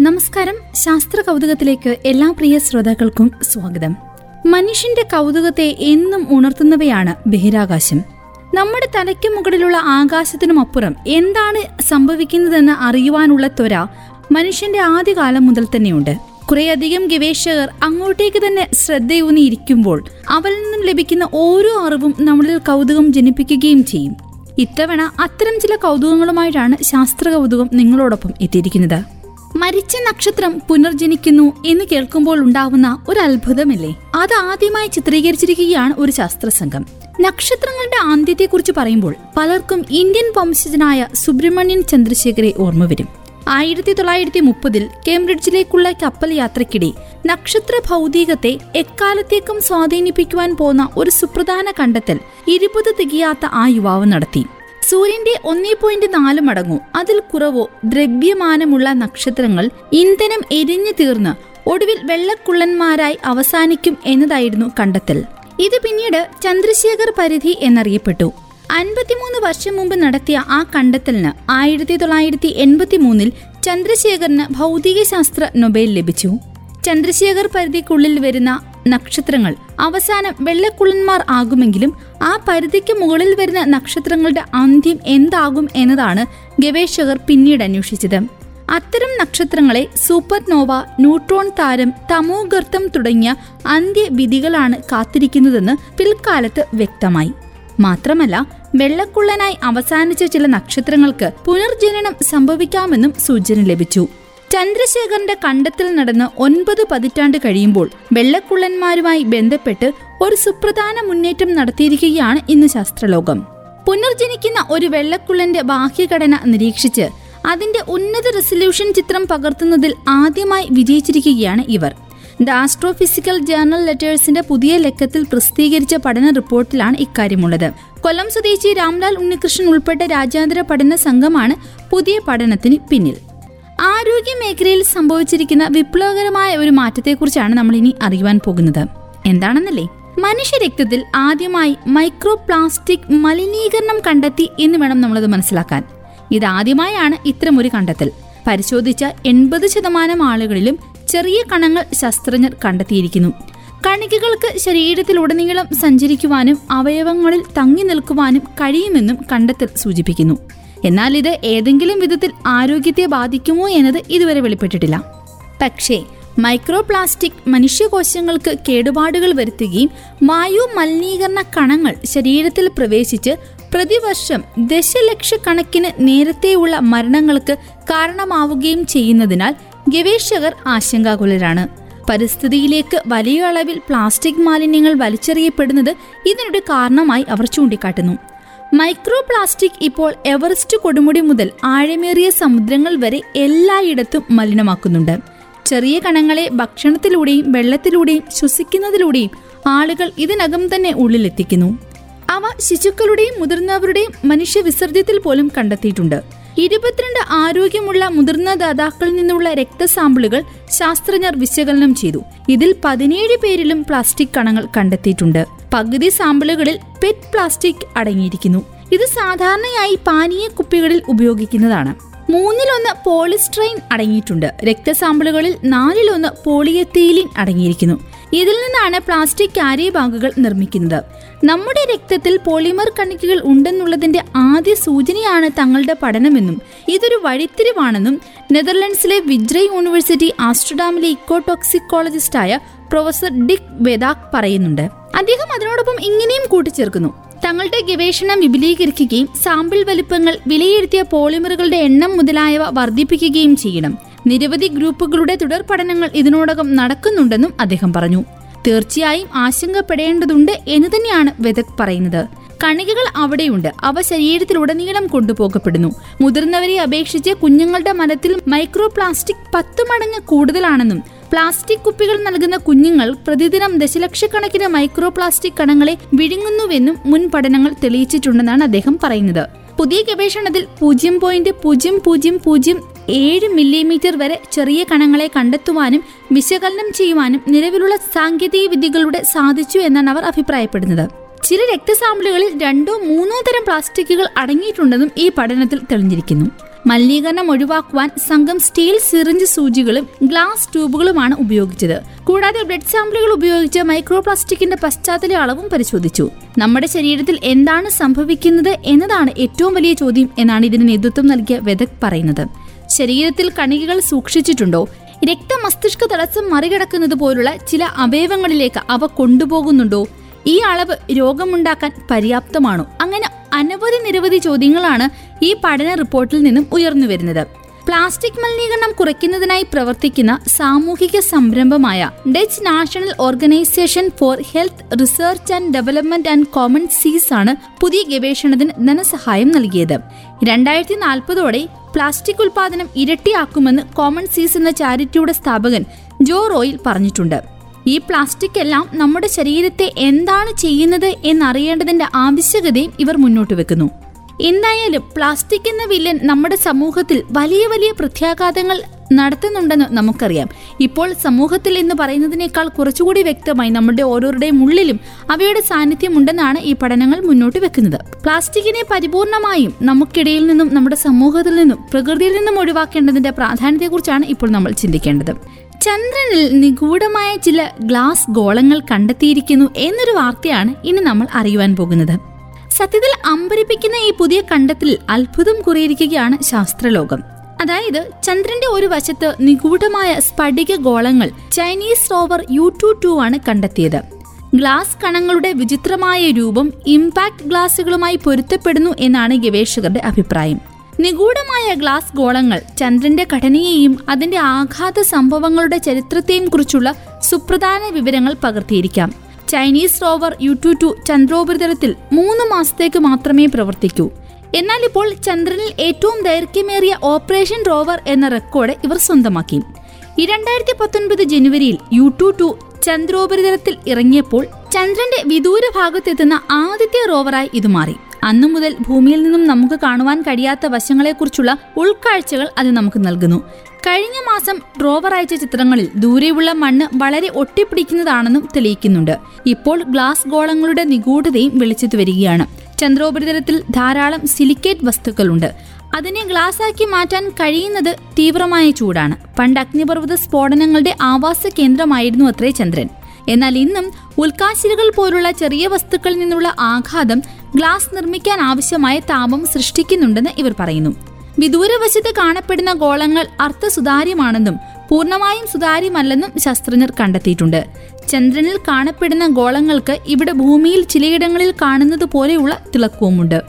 നമസ്കാരം. ശാസ്ത്ര കൗതുകത്തിലേക്ക് എല്ലാ പ്രിയ ശ്രോതാക്കൾക്കും സ്വാഗതം. മനുഷ്യന്റെ കൗതുകത്തെ എന്നും ഉണർത്തുന്നവയാണ് ബഹിരാകാശം. നമ്മുടെ തലയ്ക്ക് മുകളിലുള്ള ആകാശത്തിനുമപ്പുറം എന്താണ് സംഭവിക്കുന്നതെന്ന് അറിയുവാനുള്ള ത്വര മനുഷ്യന്റെ ആദ്യകാലം മുതൽ തന്നെയുണ്ട്. കുറേയധികം ഗവേഷകർ അങ്ങോട്ടേക്ക് തന്നെ ശ്രദ്ധയൂന്നിയിരിക്കുമ്പോൾ അവരിൽ നിന്നും ലഭിക്കുന്ന ഓരോ അറിവും നമ്മളിൽ കൗതുകം ജനിപ്പിക്കുകയും ചെയ്യും. ഇത്തവണ അത്തരം ചില കൗതുകങ്ങളുമായിട്ടാണ് ശാസ്ത്ര കൗതുകം നിങ്ങളോടൊപ്പം എത്തിയിരിക്കുന്നത്. മരിച്ച നക്ഷത്രം പുനർജനിക്കുന്നു എന്ന് കേൾക്കുമ്പോൾ ഉണ്ടാവുന്ന ഒരു അത്ഭുതമില്ലേ? അത് ആദ്യമായി ചിത്രീകരിച്ചിരിക്കുകയാണ് ഒരു ശാസ്ത്ര സംഘം നക്ഷത്രങ്ങളുടെ അന്ത്യത്തെക്കുറിച്ച് പറയുമ്പോൾ പലർക്കും ഇന്ത്യൻ വംശജനായ സുബ്രഹ്മണ്യൻ ചന്ദ്രശേഖരെ ഓർമ്മ വരും. ആയിരത്തി തൊള്ളായിരത്തി മുപ്പതിൽ കേംബ്രിഡ്ജിലേക്കുള്ള കപ്പൽ യാത്രക്കിടെ നക്ഷത്ര ഭൗതികത്തെ എക്കാലത്തേക്കും സ്വാധീനിപ്പിക്കുവാൻ പോന്ന ഒരു സുപ്രധാന കണ്ടെത്തൽ ഇരുപത് തികയാത്ത ആ യുവാവ് നടത്തി. സൂര്യന്റെ ഒന്നേ പോയിന്റ് നാല് മടങ്ങോ. അതിൽ കുറവോ ദ്രവ്യമാനമുള്ള നക്ഷത്രങ്ങൾ ഇന്ധനം എരിഞ്ഞു തീർന്ന് ഒടുവിൽ വെള്ളക്കുള്ളന്മാരായി അവസാനിക്കും എന്നതായിരുന്നു കണ്ടെത്തൽ. ഇത് പിന്നീട് ചന്ദ്രശേഖർ പരിധി എന്നറിയപ്പെട്ടു. അൻപത്തിമൂന്ന് വർഷം മുമ്പ് നടത്തിയ ആ കണ്ടെത്തലിന് ആയിരത്തി തൊള്ളായിരത്തി എൺപത്തി മൂന്നിൽ ചന്ദ്രശേഖറിന് ഭൗതികശാസ്ത്ര നൊബേൽ ലഭിച്ചു. ചന്ദ്രശേഖർ പരിധിക്കുള്ളിൽ വരുന്ന നക്ഷത്രങ്ങൾ. അവസാനം വെള്ളക്കുള്ളന്മാർ ആകുമെങ്കിലും ആ പരിധിക്ക് മുകളിൽ വരുന്ന നക്ഷത്രങ്ങളുടെ അന്ത്യം എന്താകും എന്നതാണ് ഗവേഷകർ പിന്നീട് അന്വേഷിച്ചത്. അത്തരം നക്ഷത്രങ്ങളെ സൂപ്പർനോവ ന്യൂട്രോൺ താരം തമോഗർത്തം തുടങ്ങിയ അന്ത്യവിധികളാണ് കാത്തിരിക്കുന്നതെന്ന് പിൽക്കാലത്ത് വ്യക്തമായി. മാത്രമല്ല വെള്ളക്കുള്ളനായി അവസാനിച്ച ചില നക്ഷത്രങ്ങൾക്ക് പുനർജനനം സംഭവിക്കാമെന്നും സൂചന ലഭിച്ചു. ചന്ദ്രശേഖരന്റെ കണ്ടെത്തൽ നടന്ന് ഒൻപത് പതിറ്റാണ്ട് കഴിയുമ്പോൾ വെള്ളക്കുള്ളന്മാരുമായി ബന്ധപ്പെട്ട് ഒരു സുപ്രധാന മുന്നേറ്റം നടത്തിയിരിക്കുകയാണ് ഇന്ന് ശാസ്ത്രലോകം. പുനർജനിക്കുന്ന ഒരു വെള്ളക്കുള്ളന്റെ ബാഹ്യഘടന നിരീക്ഷിച്ച് അതിന്റെ ഉന്നത റെസല്യൂഷൻ ചിത്രം പകർത്തുന്നതിൽ ആദ്യമായി വിജയിച്ചിരിക്കുകയാണ് ഇവർ. ദ ആസ്ട്രോഫിസിക്കൽ ജേർണൽ ലെറ്റേഴ്സിന്റെ പുതിയ ലക്കത്തിൽ പ്രസിദ്ധീകരിച്ച പഠന റിപ്പോർട്ടിലാണ് ഇക്കാര്യമുള്ളത്. കൊല്ലം സ്വദേശി രാംലാൽ ഉണ്ണികൃഷ്ണൻ ഉൾപ്പെട്ട രാജ്യാന്തര പഠന സംഘമാണ് പുതിയ പഠനത്തിന് പിന്നിൽ. ആരോഗ്യ മേഖലയിൽ സംഭവിച്ചിരിക്കുന്ന വിപ്ലവകരമായ ഒരു മാറ്റത്തെക്കുറിച്ചാണ് നമ്മൾ ഇനി അറിയുവാൻ പോകുന്നത്. എന്താണെന്നല്ലേ? മനുഷ്യ രക്തത്തിൽ ആദ്യമായി മൈക്രോ പ്ലാസ്റ്റിക് മലിനീകരണം കണ്ടെത്തി എന്ന് വേണം നമ്മളത് മനസ്സിലാക്കാൻ. ഇതാദ്യമായാണ് ഇത്തരമൊരു കണ്ടെത്തൽ. പരിശോധിച്ച എൺപത് ശതമാനം ആളുകളിലും ചെറിയ കണങ്ങൾ ശാസ്ത്രജ്ഞർ കണ്ടെത്തിയിരിക്കുന്നു. കണികകൾക്ക് ശരീരത്തിലുടനീളം സഞ്ചരിക്കുവാനും അവയവങ്ങളിൽ തങ്ങി നിൽക്കുവാനും കഴിയുമെന്നും കണ്ടെത്തൽ സൂചിപ്പിക്കുന്നു. എന്നാൽ ഇത് ഏതെങ്കിലും വിധത്തിൽ ആരോഗ്യത്തെ ബാധിക്കുമോ എന്നത് ഇതുവരെ വെളിപ്പെട്ടിട്ടില്ല. പക്ഷേ മൈക്രോ പ്ലാസ്റ്റിക് മനുഷ്യകോശങ്ങൾക്ക് കേടുപാടുകൾ വരുത്തുകയും വായു മലിനീകരണ കണങ്ങൾ ശരീരത്തിൽ പ്രവേശിച്ച് പ്രതിവർഷം ദശലക്ഷക്കണക്കിന് നേരത്തെയുള്ള മരണങ്ങൾക്ക് കാരണമാവുകയും ചെയ്യുന്നതിനാൽ ഗവേഷകർ ആശങ്കാകുലരാണ്. പരിസ്ഥിതിയിലേക്ക് വലിയ അളവിൽ പ്ലാസ്റ്റിക് മാലിന്യങ്ങൾ വലിച്ചെറിയപ്പെടുന്നത് ഇതിനൊരു കാരണമായി അവർ ചൂണ്ടിക്കാട്ടുന്നു. മൈക്രോ പ്ലാസ്റ്റിക് ഇപ്പോൾ എവറസ്റ്റ് കൊടുമുടി മുതൽ ആഴമേറിയ സമുദ്രങ്ങൾ വരെ എല്ലായിടത്തും മലിനമാക്കുന്നുണ്ട്. ചെറിയ കണങ്ങളെ ഭക്ഷണത്തിലൂടെയും വെള്ളത്തിലൂടെയും ശ്വസിക്കുന്നതിലൂടെയും ആളുകൾ ഇതിനകം തന്നെ ഉള്ളിലെത്തിക്കുന്നു. അവ ശിശുക്കളുടെയും മുതിർന്നവരുടെയും മനുഷ്യവിസർജ്യത്തിൽ പോലും കണ്ടെത്തിയിട്ടുണ്ട്. ഇരുപത്തിരണ്ട് ആരോഗ്യമുള്ള മുതിർന്ന ദാതാക്കളിൽ നിന്നുള്ള രക്തസാമ്പിളുകൾ ശാസ്ത്രജ്ഞർ വിശകലനം ചെയ്തു. ഇതിൽ പതിനേഴ് പേരിലും പ്ലാസ്റ്റിക് കണങ്ങൾ കണ്ടെത്തിയിട്ടുണ്ട്. പകുതി സാമ്പിളുകളിൽ പെറ്റ് പ്ലാസ്റ്റിക് അടങ്ങിയിരിക്കുന്നു. ഇത് സാധാരണയായി പാനീയ കുപ്പികളിൽ ഉപയോഗിക്കുന്നതാണ്. മൂന്നിലൊന്ന് പോളിസ്ട്രൈൻ അടങ്ങിയിട്ടുണ്ട്. രക്തസാമ്പിളുകളിൽ നാലിലൊന്ന് പോളിയത്തീലിൻ അടങ്ങിയിരിക്കുന്നു. ഇതിൽ നിന്നാണ് പ്ലാസ്റ്റിക് ക്യാരി ബാഗുകൾ നിർമ്മിക്കുന്നത്. നമ്മുടെ രക്തത്തിൽ പോളിമർ കണികകൾ ഉണ്ടെന്നുള്ളതിന്റെ ആദ്യ സൂചനയാണ് തങ്ങളുടെ പഠനമെന്നും ഇതൊരു വഴിത്തിരിവാണെന്നും നെതർലൻഡ്സിലെ വിജ്ര യൂണിവേഴ്സിറ്റി ആസ്റ്റർഡാമിലെ ഇക്കോടോക്സിക്കോളജിസ്റ്റായ പ്രൊഫസർ ഡിക് വെദാക് പറയുന്നുണ്ട്. അദ്ദേഹം അതിനോടൊപ്പം ഇങ്ങനെയും കൂട്ടിച്ചേർക്കുന്നു. തങ്ങളുടെ ഗവേഷണം വിപുലീകരിക്കുകയും സാമ്പിൾ വലിപ്പങ്ങൾ വിലയിരുത്തിയ പോളിമറുകളുടെ എണ്ണം മുതലായവ വർദ്ധിപ്പിക്കുകയും ചെയ്യണം. നിരവധി ഗ്രൂപ്പുകളുടെ തുടർ പഠനങ്ങൾ ഇതിനോടകം നടക്കുന്നുണ്ടെന്നും അദ്ദേഹം പറഞ്ഞു. തീർച്ചയായും ആശങ്കപ്പെടേണ്ടതുണ്ട് എന്ന് തന്നെയാണ് വെദക് പറയുന്നത്. കണികകൾ അവിടെയുണ്ട്. അവ ശരീരത്തിലുടനീളം കൊണ്ടുപോകപ്പെടുന്നു മുതിർന്നവരെ അപേക്ഷിച്ച് കുഞ്ഞുങ്ങളുടെ മലത്തിൽ മൈക്രോ പ്ലാസ്റ്റിക് പത്തു മടങ്ങ് കൂടുതലാണെന്നും പ്ലാസ്റ്റിക് കുപ്പികൾ നൽകുന്ന കുഞ്ഞുങ്ങൾ പ്രതിദിനം ദശലക്ഷക്കണക്കിന് മൈക്രോ പ്ലാസ്റ്റിക് കണങ്ങളെ വിഴുങ്ങുന്നുവെന്നും മുൻ പഠനങ്ങൾ തെളിയിച്ചിട്ടുണ്ടെന്നാണ് അദ്ദേഹം പറയുന്നത്. പുതിയ ഗവേഷണത്തിൽ പൂജ്യം പോയിന്റ് പൂജ്യം പൂജ്യം പൂജ്യം ഏഴ് മില്ലിമീറ്റർ വരെ ചെറിയ കണങ്ങളെ കണ്ടെത്തുവാനും വിശകലനം ചെയ്യുവാനും നിലവിലുള്ള സാങ്കേതിക വിദ്യകളുടെ സാധിച്ചു എന്നാണ് അവർ അഭിപ്രായപ്പെടുന്നത്. ചില രക്തസാമ്പിളുകളിൽ രണ്ടോ മൂന്നോ തരം പ്ലാസ്റ്റിക്കുകൾ അടങ്ങിയിട്ടുണ്ടെന്നും ഈ പഠനത്തിൽ തെളിഞ്ഞിരിക്കുന്നു. മലിനീകരണം ഒഴിവാക്കുവാൻ സംഘം സ്റ്റീൽ സിറിഞ്ച് സൂചികളും ഗ്ലാസ് ട്യൂബുകളുമാണ് ഉപയോഗിച്ചത്. കൂടാതെ ബ്ലഡ് സാമ്പിളുകൾ ഉപയോഗിച്ച് മൈക്രോ പ്ലാസ്റ്റിക്കിന്റെ പശ്ചാത്തല അളവും പരിശോധിച്ചു. നമ്മുടെ ശരീരത്തിൽ എന്താണ് സംഭവിക്കുന്നത് എന്നതാണ് ഏറ്റവും വലിയ ചോദ്യം എന്നാണ് ഇതിന് നേതൃത്വം നൽകിയ വെദക് പറയുന്നത്. ശരീരത്തിൽ കണികകൾ സൂക്ഷിച്ചിട്ടുണ്ടോ? രക്തമസ്തിഷ്ക തടസ്സം മറികടക്കുന്നത് പോലുള്ള ചില അവയവങ്ങളിലേക്ക് അവ കൊണ്ടുപോകുന്നുണ്ടോ? ഈ അളവ് രോഗമുണ്ടാക്കാൻ പര്യാപ്തമാണോ? അങ്ങനെ അനവധി നിരവധി ചോദ്യങ്ങളാണ് ഈ പഠന റിപ്പോർട്ടിൽ നിന്നും ഉയർന്നു വരുന്നത്. പ്ലാസ്റ്റിക് മലിനീകരണം കുറയ്ക്കുന്നതിനായി പ്രവർത്തിക്കുന്ന സാമൂഹിക സംരംഭമായ Dutch National Organisation for Health Research and Development and Common Seas ആണ് പുതിയ ഗവേഷണത്തിന് ധനസഹായം നൽകിയത്. രണ്ടായിരത്തി നാൽപ്പതോടെ പ്ലാസ്റ്റിക് ഉൽപാദനം ഇരട്ടിയാക്കുമെന്ന് കോമൺ സീസ് എന്ന ചാരിറ്റിയുടെ സ്ഥാപകൻ ജോ റോയിൽ പറഞ്ഞിട്ടുണ്ട്. ഈ പ്ലാസ്റ്റിക് എല്ലാം നമ്മുടെ ശരീരത്തെ എന്താണ് ചെയ്യുന്നത് എന്നറിയേണ്ടതിന്റെ ആവശ്യകതയും ഇവർ മുന്നോട്ട് വെക്കുന്നു. എന്തായാലും പ്ലാസ്റ്റിക് എന്ന വില്ലൻ നമ്മുടെ സമൂഹത്തിൽ വലിയ വലിയ പ്രത്യാഘാതങ്ങൾ നടത്തുന്നുണ്ടെന്ന് നമുക്കറിയാം. ഇപ്പോൾ സമൂഹത്തിൽ എന്ന് പറയുന്നതിനേക്കാൾ കുറച്ചുകൂടി വ്യക്തമായി നമ്മുടെ ഓരോരുടെയും ഉള്ളിലും അവയുടെ സാന്നിധ്യം ഉണ്ടെന്നാണ് ഈ പഠനങ്ങൾ മുന്നോട്ട് വെക്കുന്നത്. പ്ലാസ്റ്റിക്കിനെ പരിപൂർണമായും നമുക്കിടയിൽ നിന്നും നമ്മുടെ സമൂഹത്തിൽ നിന്നും പ്രകൃതിയിൽ നിന്നും ഒഴിവാക്കേണ്ടതിന്റെ പ്രാധാന്യത്തെക്കുറിച്ചാണ് ഇപ്പോൾ നമ്മൾ ചിന്തിക്കേണ്ടത്. ചന്ദ്രനിൽ നിഗൂഢമായ ചില ഗ്ലാസ് ഗോളങ്ങൾ കണ്ടെത്തിയിരിക്കുന്നു എന്നൊരു വാർത്തയാണ് ഇനി നമ്മൾ അറിയുവാൻ പോകുന്നത്. സത്യത്തിൽ അമ്പരിപ്പിക്കുന്ന ഈ പുതിയ കണ്ടെത്തലിൽ അത്ഭുതം കുറിയിരിക്കുകയാണ് ശാസ്ത്രലോകം. അതായത് ചന്ദ്രന്റെ ഒരു വശത്ത് നിഗൂഢമായ സ്ഫടിക ഗോളങ്ങൾ Chinese rover Yutu two ആണ് കണ്ടെത്തിയത്. ഗ്ലാസ് കണങ്ങളുടെ വിചിത്രമായ രൂപം ഇംപാക്ട് ഗ്ലാസുകളുമായി പൊരുത്തപ്പെടുന്നു എന്നാണ് ഗവേഷകരുടെ അഭിപ്രായം. നിഗൂഢമായ ഗ്ലാസ് ഗോളങ്ങൾ ചന്ദ്രന്റെ ഘടനയെയും അതിന്റെ ആഘാത സംഭവങ്ങളുടെ ചരിത്രത്തെയും കുറിച്ചുള്ള സുപ്രധാന വിവരങ്ങൾ പകർത്തിയിരിക്കാം. Chinese rover Yutu two ചന്ദ്രോപരിതലത്തിൽ മൂന്ന് മാസത്തേക്ക് മാത്രമേ പ്രവർത്തിക്കൂ. എന്നാൽ ഇപ്പോൾ ചന്ദ്രനിൽ ഏറ്റവും ദൈർഘ്യമേറിയ ഓപ്പറേഷൻ റോവർ എന്ന റെക്കോർഡ് ഇവർ സ്വന്തമാക്കി. രണ്ടായിരത്തി പത്തൊൻപത് ജനുവരിയിൽ യു ടു ടു ചന്ദ്രോപരിതലത്തിൽ ഇറങ്ങിയപ്പോൾ ചന്ദ്രന്റെ വിദൂര ഭാഗത്തെത്തുന്ന ആദ്യത്തെ റോവറായി ഇത് മാറി. അന്നു മുതൽ ഭൂമിയിൽ നിന്നും നമുക്ക് കാണുവാൻ കഴിയാത്ത വശങ്ങളെക്കുറിച്ചുള്ള ഉൾക്കാഴ്ചകൾ അത് നമുക്ക് നൽകുന്നു. കഴിഞ്ഞ മാസം ഡ്രോവർ അയച്ച ചിത്രങ്ങളിൽ ദൂരെയുള്ള മണ്ണ് വളരെ ഒട്ടിപ്പിടിക്കുന്നതാണെന്നും തെളിയിക്കുന്നുണ്ട്. ഇപ്പോൾ ഗ്ലാസ് ഗോളങ്ങളുടെ നിഗൂഢതയും വെളിച്ചത്ത് വരികയാണ്. ചന്ദ്രോപരിതലത്തിൽ ധാരാളം സിലിക്കേറ്റ് വസ്തുക്കളുണ്ട്. അതിനെ ഗ്ലാസാക്കി മാറ്റാൻ കഴിയുന്നത് തീവ്രമായ ചൂടാണ്. പണ്ട് അഗ്നിപർവത സ്ഫോടനങ്ങളുടെ ആവാസ കേന്ദ്രമായിരുന്നു അത്രേ ചന്ദ്രൻ. എന്നാൽ ഇന്നും ഉൽക്കാശിലുകൾ പോലുള്ള ചെറിയ വസ്തുക്കളിൽ നിന്നുള്ള ആഘാതം ഗ്ലാസ് നിർമ്മിക്കാൻ ആവശ്യമായ താപം സൃഷ്ടിക്കുന്നുണ്ടെന്ന് ഇവർ പറയുന്നു. വിദൂരവശത്ത് കാണപ്പെടുന്ന ഗോളങ്ങൾ അർത്ഥസുതാര്യമാണെന്നും പൂർണമായും സുതാര്യമല്ലെന്നും ശാസ്ത്രജ്ഞർ കണ്ടെത്തിയിട്ടുണ്ട്. ചന്ദ്രനിൽ കാണപ്പെടുന്ന ഗോളങ്ങൾക്ക് ഇവിടെ ഭൂമിയിൽ ചിലയിടങ്ങളിൽ കാണുന്നത് പോലെയുള്ള തിളക്കവുമുണ്ട്.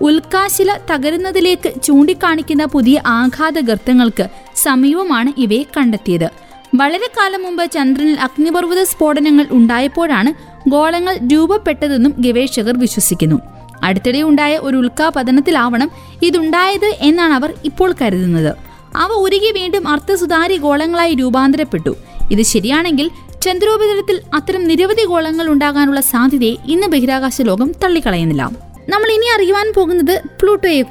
ഉൽക്കാശില തകരുന്നതിലേക്ക് ചൂണ്ടിക്കാണിക്കുന്ന പുതിയ ആഘാത ഗർത്തങ്ങൾക്ക് സമീപമാണ് ഇവയെ കണ്ടെത്തിയത്. വളരെ കാലം മുമ്പ് ചന്ദ്രനിൽ അഗ്നിപർവത സ്ഫോടനങ്ങൾ ഉണ്ടായപ്പോഴാണ് ഗോളങ്ങൾ രൂപപ്പെട്ടതെന്നും ഗവേഷകർ വിശ്വസിക്കുന്നു. അടുത്തിടെ ഉണ്ടായ ഒരു ഉൽക്കാപതനത്തിലാവണം ഇതുണ്ടായത് എന്നാണ് അവർ ഇപ്പോൾ കരുതുന്നത്. അവ ഉരുകി വീണ്ടും അർത്ഥസുതാരി ഗോളങ്ങളായി രൂപാന്തരപ്പെട്ടു. ഇത് ശരിയാണെങ്കിൽ ചന്ദ്രോപരിതലത്തിൽ അത്തരം നിരവധി ഗോളങ്ങൾ ഉണ്ടാകാനുള്ള സാധ്യതയെ ഇന്ന് ബഹിരാകാശ ലോകം തള്ളിക്കളയുന്നില്ല. നമ്മൾ ഇനി അറിയുവാൻ പോകുന്നത് പ്ലൂട്ടോയെ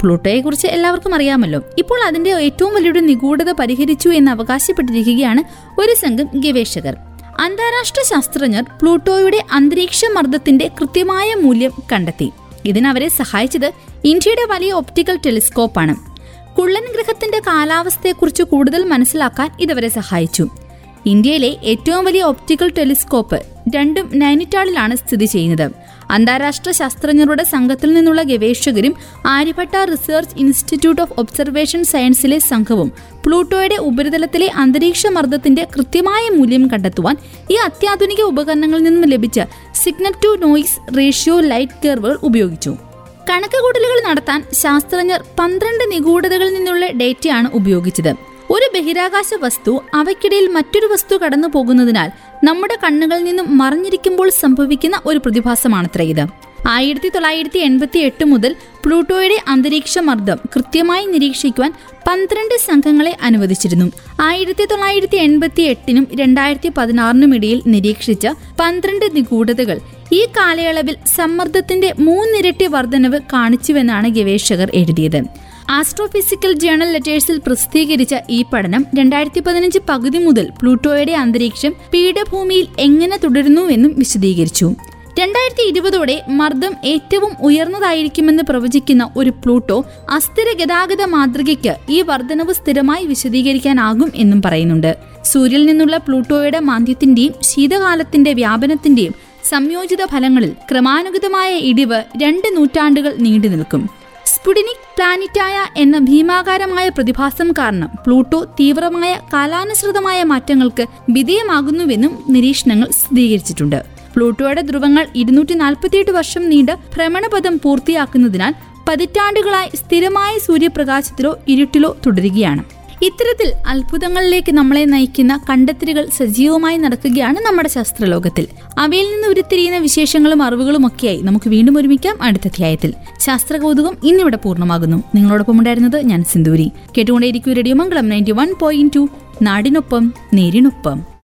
കുറിച്ചാണ് പ്ലൂട്ടോയെ കുറിച്ച് എല്ലാവർക്കും അറിയാമല്ലോ. ഇപ്പോൾ അതിന്റെ ഏറ്റവും വലിയൊരു നിഗൂഢത പരിഹരിച്ചു എന്ന് അവകാശപ്പെട്ടിരിക്കുകയാണ് ഒരു സംഘം ഗവേഷകർ. അന്താരാഷ്ട്ര ശാസ്ത്രജ്ഞർ പ്ലൂട്ടോയുടെ അന്തരീക്ഷ മർദ്ദത്തിന്റെ കൃത്യമായ മൂല്യം കണ്ടെത്തി. ഇതിനവരെ സഹായിച്ചത് ഇന്ത്യയുടെ വലിയ ഒപ്റ്റിക്കൽ ടെലിസ്കോപ്പാണ്. കുള്ളൻ ഗ്രഹത്തിന്റെ കാലാവസ്ഥയെക്കുറിച്ച് കൂടുതൽ മനസ്സിലാക്കാൻ ഇതവരെ സഹായിച്ചു. ഇന്ത്യയിലെ ഏറ്റവും വലിയ ഒപ്റ്റിക്കൽ ടെലിസ്കോപ്പ് രണ്ടും നൈനിറ്റാളിലാണ് സ്ഥിതി ചെയ്യുന്നത്. അന്താരാഷ്ട്ര ശാസ്ത്രജ്ഞരുടെ സംഘത്തിൽ നിന്നുള്ള ഗവേഷകരും Aryabhatta Research Institute of Observation സയൻസിലെ സംഘവും പ്ലൂട്ടോയുടെ ഉപരിതലത്തിലെ അന്തരീക്ഷ മർദ്ദത്തിന്റെ കൃത്യമായ മൂല്യം കണ്ടെത്തുവാൻ ഈ അത്യാധുനിക ഉപകരണങ്ങളിൽ നിന്നും ലഭിച്ച signal to noise ratio light കർവുകൾ ഉപയോഗിച്ചു. കണക്കുകൂട്ടലുകൾ നടത്താൻ ശാസ്ത്രജ്ഞർ പന്ത്രണ്ട് നിഗൂഢതകളിൽ നിന്നുള്ള ഡേറ്റയാണ് ഉപയോഗിച്ചത്. ഒരു ബഹിരാകാശ വസ്തു അവയ്ക്കിടയിൽ മറ്റൊരു വസ്തു കടന്നു പോകുന്നതിനാൽ നമ്മുടെ കണ്ണുകളിൽ നിന്നും മറിഞ്ഞിരിക്കുമ്പോൾ സംഭവിക്കുന്ന ഒരു പ്രതിഭാസമാണത്ര ഇത്. ആയിരത്തി തൊള്ളായിരത്തി എൺപത്തി എട്ട് മുതൽ പ്ലൂട്ടോയുടെ അന്തരീക്ഷ മർദ്ദം കൃത്യമായി നിരീക്ഷിക്കുവാൻ പന്ത്രണ്ട് സംഘങ്ങളെ അനുവദിച്ചിരുന്നു. ആയിരത്തി തൊള്ളായിരത്തി എൺപത്തി എട്ടിനും രണ്ടായിരത്തി പതിനാറിനും ഇടയിൽ നിരീക്ഷിച്ച പന്ത്രണ്ട് നിഗൂഢതകൾ ഈ കാലയളവിൽ സമ്മർദ്ദത്തിന്റെ മൂന്നിരട്ടി വർധനവ് കാണിച്ചുവെന്നാണ് ഗവേഷകർ എഴുതിയത്. ആസ്ട്രോഫിസിക്കൽ ജേണൽ ലെറ്റേഴ്സിൽ പ്രസിദ്ധീകരിച്ച ഈ പഠനം രണ്ടായിരത്തി പതിനഞ്ച് പകുതി മുതൽ പ്ലൂട്ടോയുടെ അന്തരീക്ഷം പീഠഭൂമിയിൽ എങ്ങനെ തുടരുന്നുവെന്നും വിശദീകരിച്ചു. രണ്ടായിരത്തി ഇരുപതോടെ മർദ്ദം ഏറ്റവും ഉയർന്നതായിരിക്കുമെന്ന് പ്രവചിക്കുന്ന ഒരു പ്ലൂട്ടോ അസ്ഥിര ഗതാഗത മാതൃകയ്ക്ക് ഈ വർധനവ് സ്ഥിരമായി വിശദീകരിക്കാനാകും എന്നും പറയുന്നുണ്ട്. സൂര്യനിൽ നിന്നുള്ള പ്ലൂട്ടോയുടെ മാന്ദ്യത്തിന്റെയും ശീതകാലത്തിന്റെ വ്യാപനത്തിന്റെയും സംയോജിത ഫലങ്ങളിൽ ക്രമാനുഗതമായ ഇടിവ് രണ്ട് നൂറ്റാണ്ടുകൾ നീണ്ടു നിൽക്കും സ്പുഡിനിക് പ്ലാനറ്റായ എന്ന ഭീമാകാരമായ പ്രതിഭാസം കാരണം പ്ലൂട്ടോ തീവ്രമായ കാലാനുസൃതമായ മാറ്റങ്ങൾക്ക് വിധേയമാകുന്നുവെന്നും നിരീക്ഷണങ്ങൾ സ്ഥിരീകരിച്ചിട്ടുണ്ട്. പ്ലൂട്ടോയുടെ ധ്രുവങ്ങൾ ഇരുന്നൂറ്റി നാൽപ്പത്തിയെട്ട് വർഷം നീണ്ട ഭ്രമണപഥം പൂർത്തിയാക്കുന്നതിനാൽ പതിറ്റാണ്ടുകളായി സ്ഥിരമായ സൂര്യപ്രകാശത്തിലോ ഇരുട്ടിലോ തുടരുകയാണ്. ഇത്തരത്തിൽ അത്ഭുതങ്ങളിലേക്ക് നമ്മളെ നയിക്കുന്ന കണ്ടെത്തലുകൾ സജീവമായി നടക്കുകയാണ് നമ്മുടെ ശാസ്ത്രലോകത്തിൽ. അവയിൽ നിന്ന് ഉരുത്തിരിയുന്ന വിശേഷങ്ങളും അറിവുകളും ഒക്കെയായി നമുക്ക് വീണ്ടും ഒരുമിക്കാം അടുത്ത അധ്യായത്തിൽ. ശാസ്ത്ര കൗതുകം ഇന്നിവിടെ പൂർണമാകുന്നു. നിങ്ങളോടൊപ്പം ഉണ്ടായിരുന്നത് ഞാൻ Sinduri. കേട്ടുകൊണ്ടേയിരിക്കും radio Mangalam ninety one point two. നാടിനൊപ്പം നേരിനൊപ്പം.